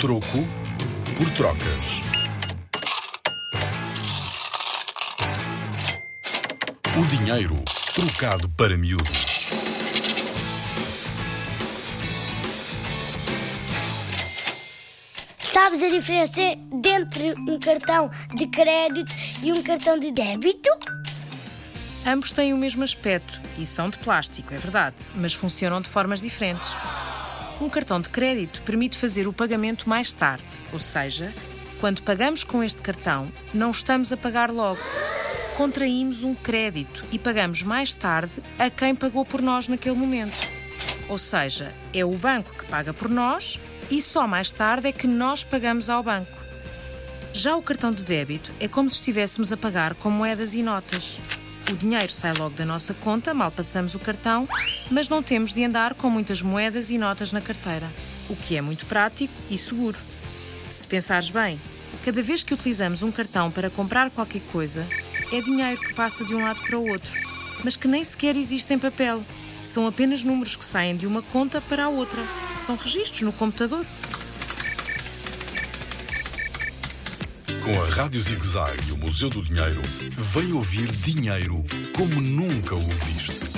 Troco por trocas. O dinheiro trocado para miúdos. Sabes a diferença entre um cartão de crédito e um cartão de débito? Ambos têm o mesmo aspecto e são de plástico, é verdade, mas funcionam de formas diferentes. Um cartão de crédito permite fazer o pagamento mais tarde, ou seja, quando pagamos com este cartão, não estamos a pagar logo. Contraímos um crédito e pagamos mais tarde a quem pagou por nós naquele momento. Ou seja, é o banco que paga por nós e só mais tarde é que nós pagamos ao banco. Já o cartão de débito é como se estivéssemos a pagar com moedas e notas. O dinheiro sai logo da nossa conta, mal passamos o cartão, mas não temos de andar com muitas moedas e notas na carteira, o que é muito prático e seguro. Se pensares bem, cada vez que utilizamos um cartão para comprar qualquer coisa, é dinheiro que passa de um lado para o outro, mas que nem sequer existe em papel. São apenas números que saem de uma conta para a outra. São registros no computador. Com a Rádio ZigZag e o Museu do Dinheiro, vem ouvir dinheiro como nunca o viste.